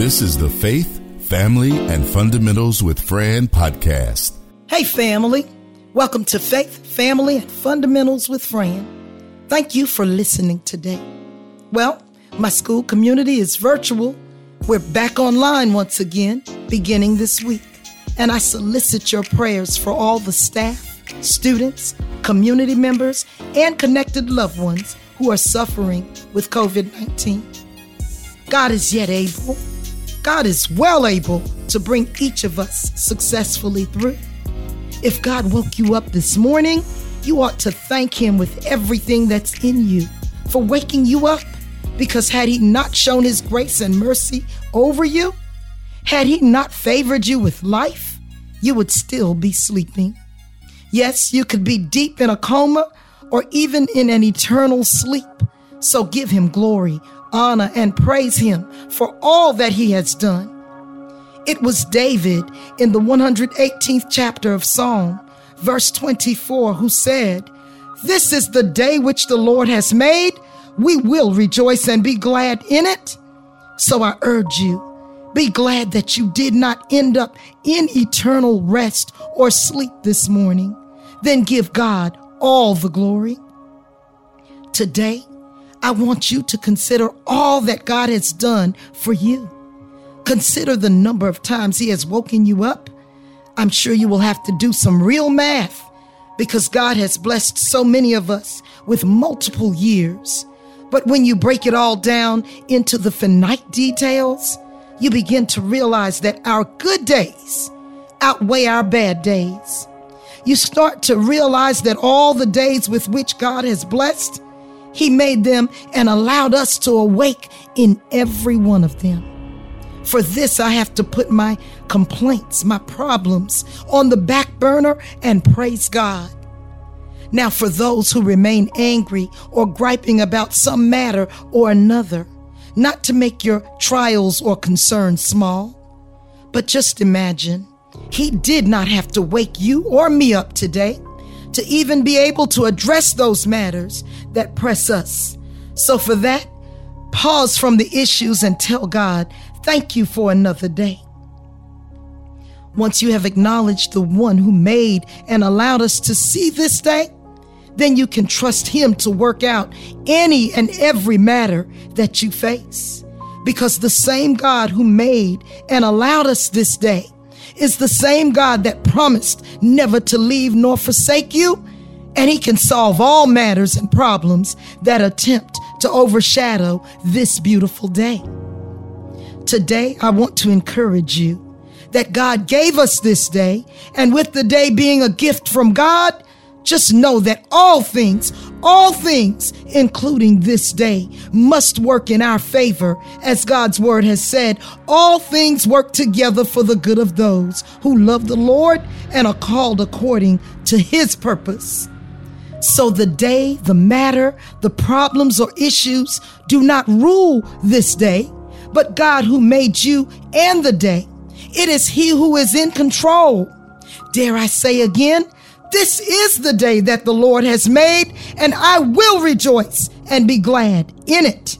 This is the Faith, Family, and Fundamentals with Fran podcast. Hey, family. Welcome to Faith, Family, and Fundamentals with Fran. Thank you for listening today. Well, my school community is virtual. We're back online once again, beginning this week. And I solicit your prayers for all the staff, students, community members, and connected loved ones who are suffering with COVID 19. God is yet able. God is well able to bring each of us successfully through. If God woke you up this morning, you ought to thank Him with everything that's in you for waking you up. Because had He not shown His grace and mercy over you, had He not favored you with life, you would still be sleeping. Yes, you could be deep in a coma or even in an eternal sleep. So give Him glory, honor, and praise Him for all that He has done. It was David in the 118th chapter of Psalm, verse 24, who said, This is the day which the Lord has made. We will rejoice and be glad in it. So I urge you, be glad that you did not end up in eternal rest or sleep this morning. Then give God all the glory. Today, I want you to consider all that God has done for you. Consider the number of times He has woken you up. I'm sure you will have to do some real math because God has blessed so many of us with multiple years. But when you break it all down into the finite details, you begin to realize that our good days outweigh our bad days. You start to realize that all the days with which God has blessed, He made them and allowed us to awake in every one of them. For this, I have to put my complaints, my problems on the back burner and praise God. Now, for those who remain angry or griping about some matter or another, not to make your trials or concerns small, but just imagine He did not have to wake you or me up today to even be able to address those matters that press us. So, for that, pause from the issues and tell God, Thank you for another day. Once you have acknowledged the one who made and allowed us to see this day, then you can trust Him to work out any and every matter that you face. Because the same God who made and allowed us this day is the same God that promised never to leave nor forsake you, and He can solve all matters and problems that attempt to overshadow this beautiful day. Today, I want to encourage you that God gave us this day, and with the day being a gift from God, just know that all things, all things, including this day, must work in our favor. As God's word has said, all things work together for the good of those who love the Lord and are called according to his purpose. So the day, the matter, the problems or issues do not rule this day but God who made you and the day. It is He who is in control. Dare I say again, this is the day that the Lord has made, and I will rejoice and be glad in it.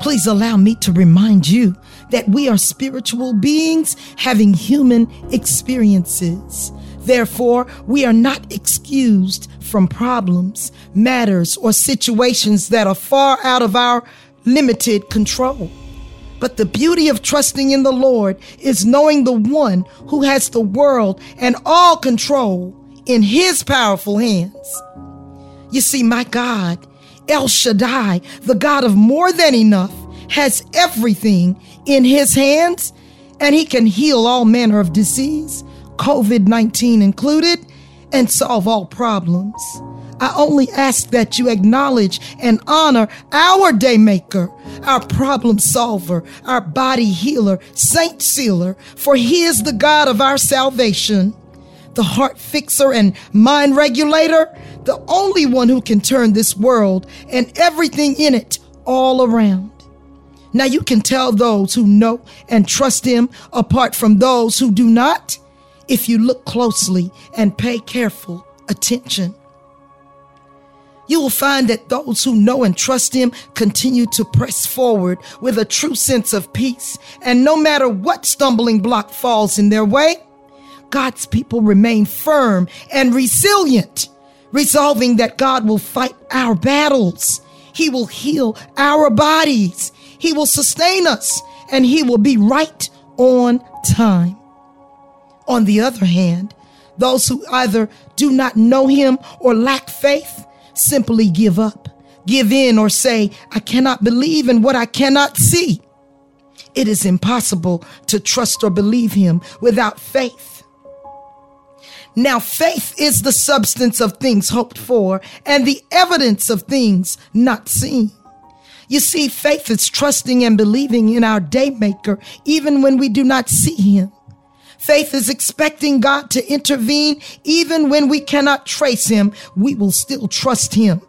Please allow me to remind you that we are spiritual beings having human experiences. Therefore, we are not excused from problems, matters, or situations that are far out of our limited control. But the beauty of trusting in the Lord is knowing the one who has the world and all control in his powerful hands. You see, my God, El Shaddai, the God of more than enough, has everything in his hands and he can heal all manner of disease, COVID 19 included, and solve all problems. I only ask that you acknowledge and honor our daymaker, our problem solver, our body healer, saint sealer, for he is the God of our salvation, the heart fixer and mind regulator, the only one who can turn this world and everything in it all around. Now you can tell those who know and trust him apart from those who do not if you look closely and pay careful attention. You will find that those who know and trust Him continue to press forward with a true sense of peace. And no matter what stumbling block falls in their way, God's people remain firm and resilient, resolving that God will fight our battles. He will heal our bodies. He will sustain us and He will be right on time. On the other hand, those who either do not know Him or lack faith simply give up, give in, or say, I cannot believe in what I cannot see. It is impossible to trust or believe Him without faith. Now, faith is the substance of things hoped for and the evidence of things not seen. You see, faith is trusting and believing in our day maker, even when we do not see him. Faith is expecting God to intervene even when we cannot trace him. We will still trust him.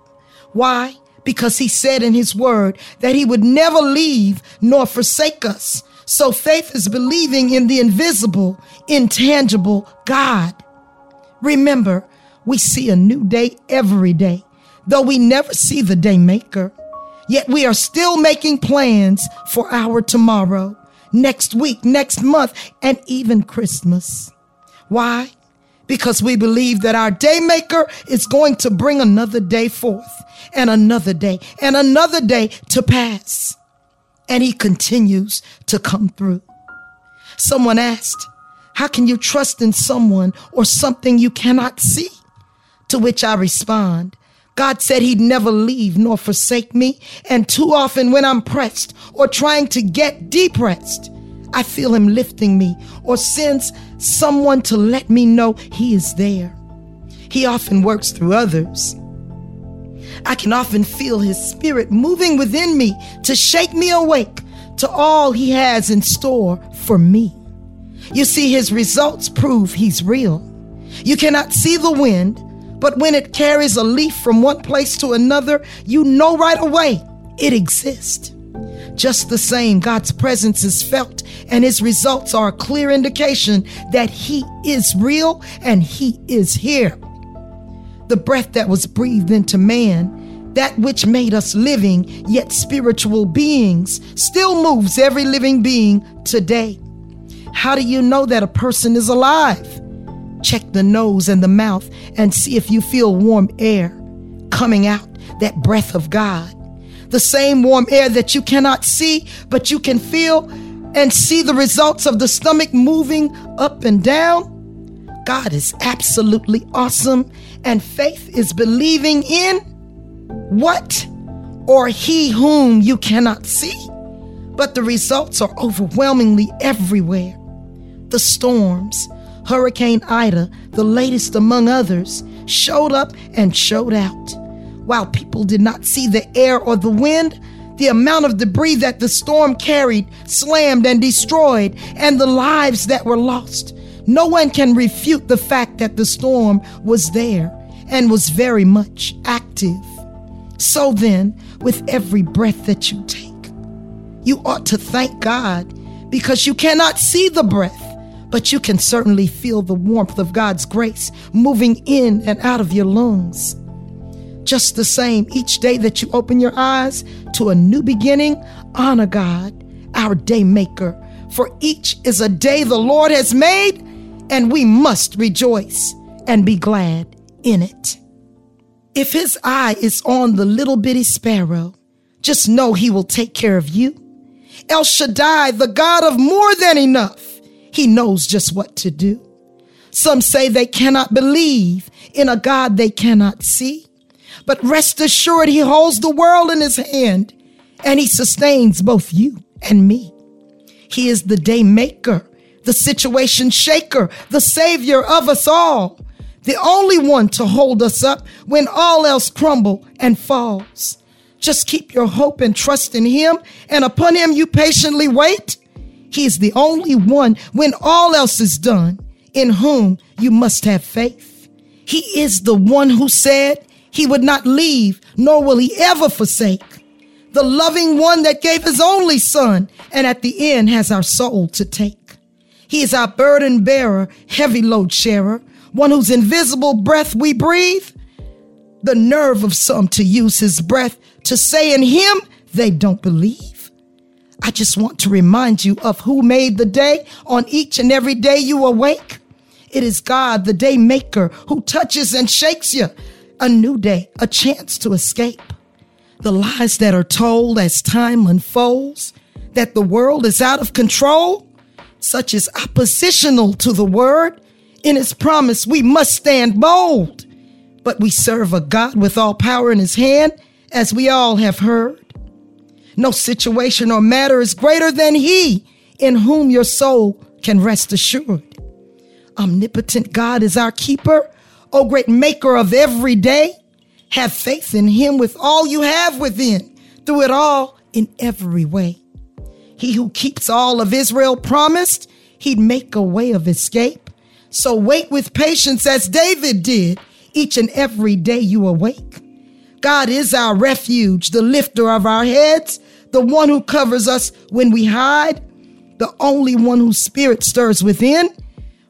Why? Because he said in his word that he would never leave nor forsake us. So faith is believing in the invisible, intangible God. Remember, we see a new day every day, though we never see the day maker. Yet we are still making plans for our tomorrow, next week, next month, and even Christmas. Why? Because we believe that our day maker is going to bring another day forth and another day and another day to pass. And he continues to come through. Someone asked, how can you trust in someone or something you cannot see? To which I respond, God said he'd never leave nor forsake me. And too often when I'm pressed or trying to get depressed, I feel him lifting me or sends someone to let me know he is there. He often works through others. I can often feel his spirit moving within me to shake me awake to all he has in store for me. You see, his results prove he's real. You cannot see the wind, but when it carries a leaf from one place to another, you know right away it exists. Just the same, God's presence is felt, and his results are a clear indication that he is real and he is here. The breath that was breathed into man, that which made us living yet spiritual beings, still moves every living being today. How do you know that a person is alive? Check the nose and the mouth and see if you feel warm air coming out, that breath of God. The same warm air that you cannot see, but you can feel and see the results of the stomach moving up and down. God is absolutely awesome, and faith is believing in what or he whom you cannot see. But the results are overwhelmingly everywhere. The storms, Hurricane Ida, the latest among others, showed up and showed out. While people did not see the air or the wind, the amount of debris that the storm carried, slammed, and destroyed, and the lives that were lost. No one can refute the fact that the storm was there and was very much active. So then, with every breath that you take, you ought to thank God because you cannot see the breath but you can certainly feel the warmth of God's grace moving in and out of your lungs. Just the same, each day that you open your eyes to a new beginning, honor God, our day maker. For each is a day the Lord has made, and we must rejoice and be glad in it. If his eye is on the little bitty sparrow, just know he will take care of you. El Shaddai, the God of more than enough, he knows just what to do. Some say they cannot believe in a God they cannot see, but rest assured he holds the world in his hand and he sustains both you and me. He is the day maker, the situation shaker, the savior of us all, the only one to hold us up when all else crumble and falls. Just keep your hope and trust in him and upon him you patiently wait he is the only one when all else is done in whom you must have faith. He is the one who said he would not leave, nor will he ever forsake. The loving one that gave his only son and at the end has our soul to take. He is our burden bearer, heavy load sharer, one whose invisible breath we breathe. The nerve of some to use his breath to say in him they don't believe. I just want to remind you of who made the day on each and every day you awake. It is God, the day maker, who touches and shakes you. A new day, a chance to escape. The lies that are told as time unfolds, that the world is out of control, such as oppositional to the word. In his promise, we must stand bold. But we serve a God with all power in his hand, as we all have heard. No situation or matter is greater than he in whom your soul can rest assured. Omnipotent God is our keeper, O great maker of every day. Have faith in him with all you have within, through it all in every way. He who keeps all of Israel promised he'd make a way of escape. So wait with patience as David did each and every day you awake. God is our refuge, the lifter of our heads, the one who covers us when we hide, the only one whose spirit stirs within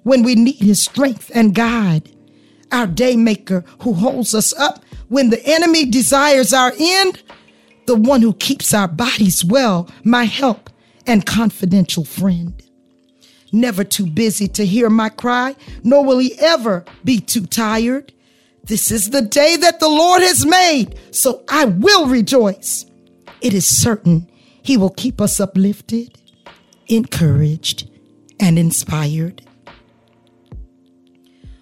when we need his strength and guide, our day maker who holds us up when the enemy desires our end, the one who keeps our bodies well, my help and confidential friend. Never too busy to hear my cry, nor will he ever be too tired. This is the day that the Lord has made, so I will rejoice. It is certain he will keep us uplifted, encouraged, and inspired.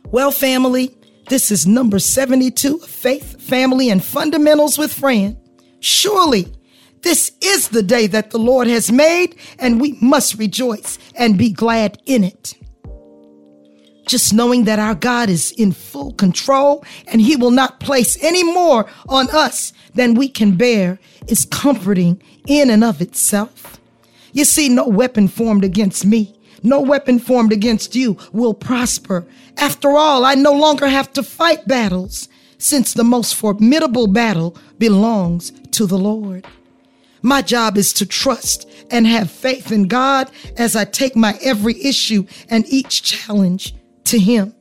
Well, family, this is number 72 of Faith, Family, and Fundamentals with Fran. Surely, this is the day that the Lord has made, and we must rejoice and be glad in it. Just knowing that our God is in full control and He will not place any more on us than we can bear is comforting in and of itself. You see, no weapon formed against me no weapon formed against you will prosper. After all, I no longer have to fight battles, since the most formidable battle belongs to the Lord. My job is to trust and have faith in God as I take my every issue and each challenge to Him.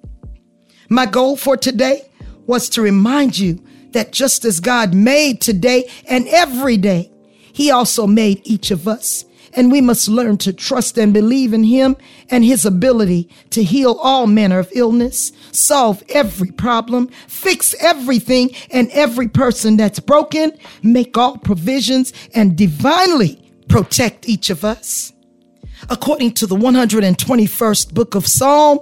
My goal for today was to remind you that just as God made today and every day, He also made each of us and we must learn to trust and believe in him and his ability to heal all manner of illness, solve every problem, fix everything and every person that's broken, make all provisions, and divinely protect each of us. According to the 121st book of Psalm,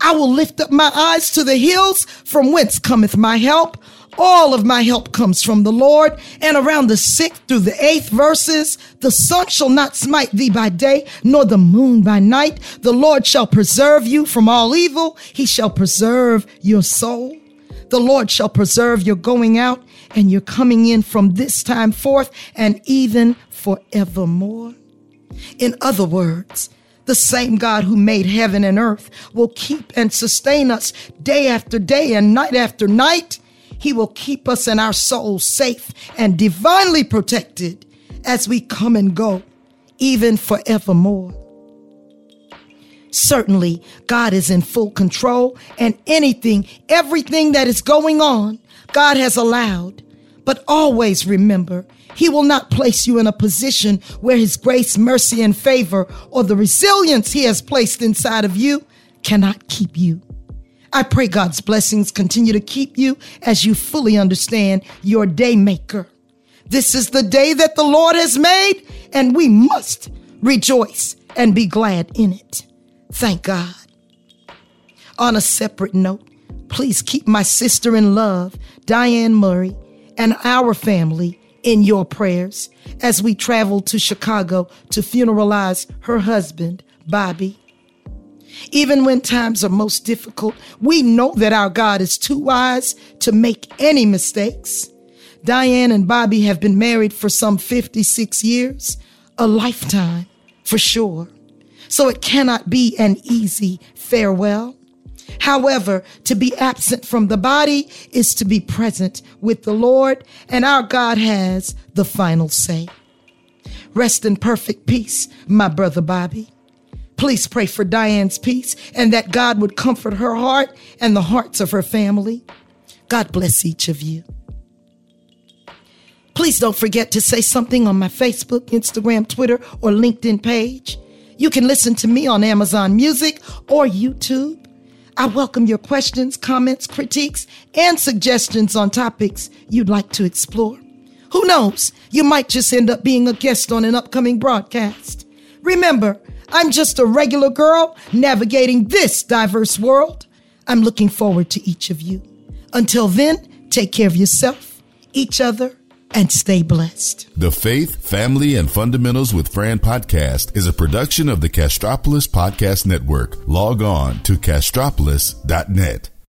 I will lift up my eyes to the hills from whence cometh my help. All of my help comes from the Lord. And around the sixth through the eighth verses, the sun shall not smite thee by day, nor the moon by night. The Lord shall preserve you from all evil. He shall preserve your soul. The Lord shall preserve your going out and your coming in from this time forth and even forevermore. In other words, the same God who made heaven and earth will keep and sustain us day after day and night after night he will keep us and our souls safe and divinely protected as we come and go, even forevermore. Certainly, God is in full control, and anything, everything that is going on, God has allowed. But always remember, He will not place you in a position where His grace, mercy, and favor, or the resilience He has placed inside of you, cannot keep you. I pray God's blessings continue to keep you as you fully understand your day maker. This is the day that the Lord has made, and we must rejoice and be glad in it. Thank God. On a separate note, please keep my sister in love, Diane Murray, and our family in your prayers as we travel to Chicago to funeralize her husband, Bobby. Even when times are most difficult, we know that our God is too wise to make any mistakes. Diane and Bobby have been married for some 56 years, a lifetime for sure. So it cannot be an easy farewell. However, to be absent from the body is to be present with the Lord, and our God has the final say. Rest in perfect peace, my brother Bobby. Please pray for Diane's peace and that God would comfort her heart and the hearts of her family. God bless each of you. Please don't forget to say something on my Facebook, Instagram, Twitter, or LinkedIn page. You can listen to me on Amazon Music or YouTube. I welcome your questions, comments, critiques, and suggestions on topics you'd like to explore. Who knows? You might just end up being a guest on an upcoming broadcast. Remember, I'm just a regular girl navigating this diverse world. I'm looking forward to each of you. Until then, take care of yourself, each other, and stay blessed. The Faith, Family, and Fundamentals with Fran podcast is a production of the Castropolis Podcast Network. Log on to castropolis.net.